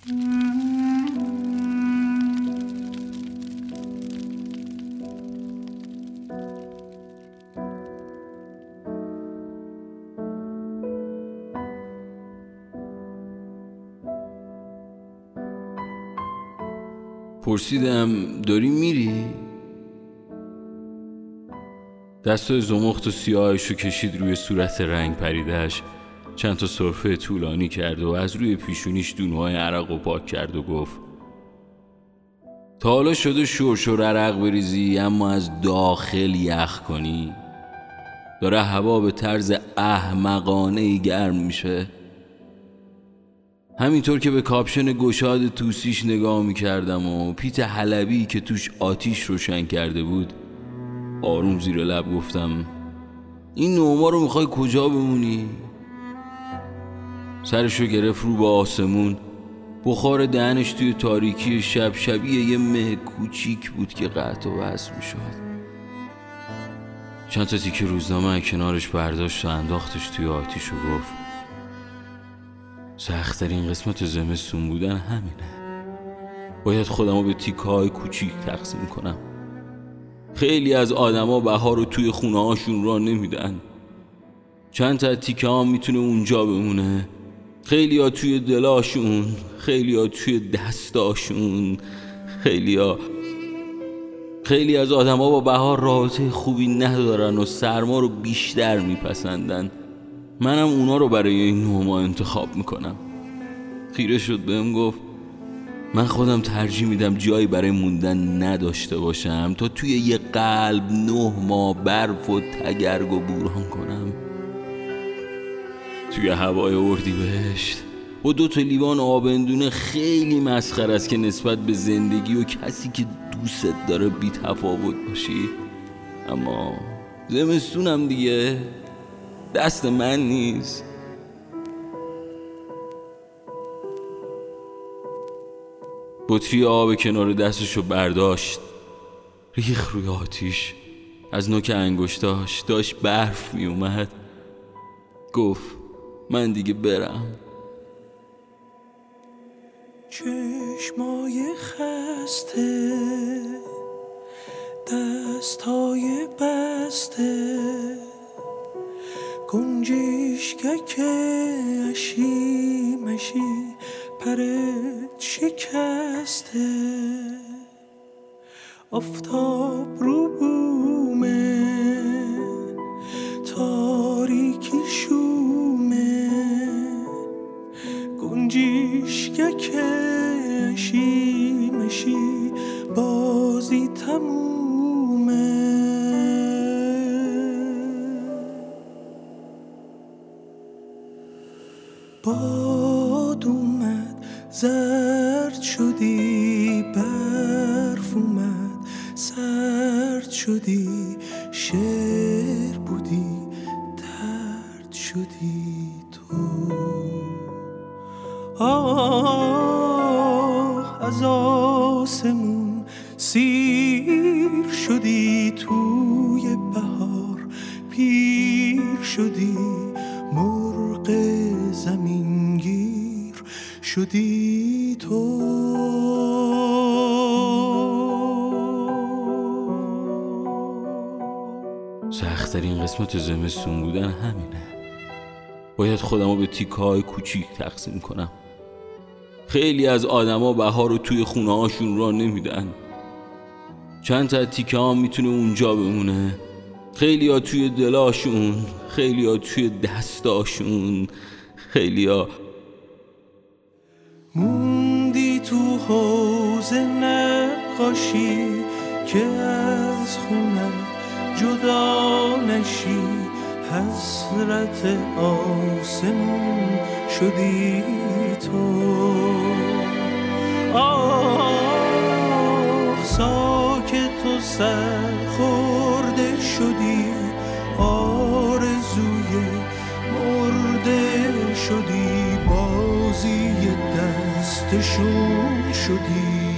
پرسیدم داری میری؟ دستای زمخت و سیاهش رو کشید روی صورت رنگ پریدهش چند تا صرفه طولانی کرد و از روی پیشونیش دونهای عرق و پاک کرد و گفت تا حالا شده شور عرق بریزی اما از داخل یخ کنی داره هوا به طرز احمقانه ای گرم میشه همینطور که به کاپشن گشاد توسیش نگاه می‌کردم و پیت حلبی که توش آتیش روشن کرده بود آروم زیر لب گفتم این نوما رو می‌خوای کجا بمونی؟ سرشو گرفت رو به آسمون. بخار دهنش توی تاریکی شب شبیه یه مه کوچیک بود که قطع و وصل می‌شد. چند تا تیکه روزنامه کنارش برداشت و انداختش توی آتیش و گفت سختترین قسمت زمستون بودن همینه. باید خودم رو به تیکه های کوچیک تقسیم کنم. خیلی از آدما بهار رو توی خونه هاشون را نمیدن. چند تا تیکه ها می‌تونه اونجا بمونه. خیلی ها توی دلاشون خیلی ها توی دستاشون خیلی ها خیلی از آدما با بهار رابطه خوبی ندارن و سرما رو بیشتر میپسندن. منم اونا رو برای این نوما انتخاب می‌کنم. خیره شد بهم گفت من خودم ترجیح میدم جایی برای موندن نداشته باشم تا توی یه قلب نه ماه برف و تگرگ و بوران کنم. توی هوای اردی بهشت. با دو تا لیوان آبندونه خیلی مسخر است که نسبت به زندگی و کسی که دوست داره بی تفاوت باشی. اما زمستونم دیگه. دست من نیست. بطری آب کنار دستشو برداشت. ریخ روی آتیش. از نوک انگشتاش داشت برف می اومد گفت من دیگه برم. چشمای خسته دستای بسته. که اشی مشی پرت شکسته. آفتاب رو تمومه باد اومد زرد شدی برف اومد. سرد شدی شعر بودی درد شدی تو. آه از آسمون سیر شدی تو؟ سختترین قسمت زمستون بودن همینه. باید خودمو به تیکه های کوچیک تقسیم کنم. خیلی از آدما بهار رو توی خونه هاشون را نمیدن. چند تا تیکه ها می‌تونه اونجا بمونه. خیلی ها توی دلاشون خیلی ها توی دستاشون خیلی ها موندی تو حوز نقاشی که از خونت جدا نشی. حسرت آسمون شدی تو. آه ساکت و سرخورده شدی آرزوی مرده شدی. دستشون شدی.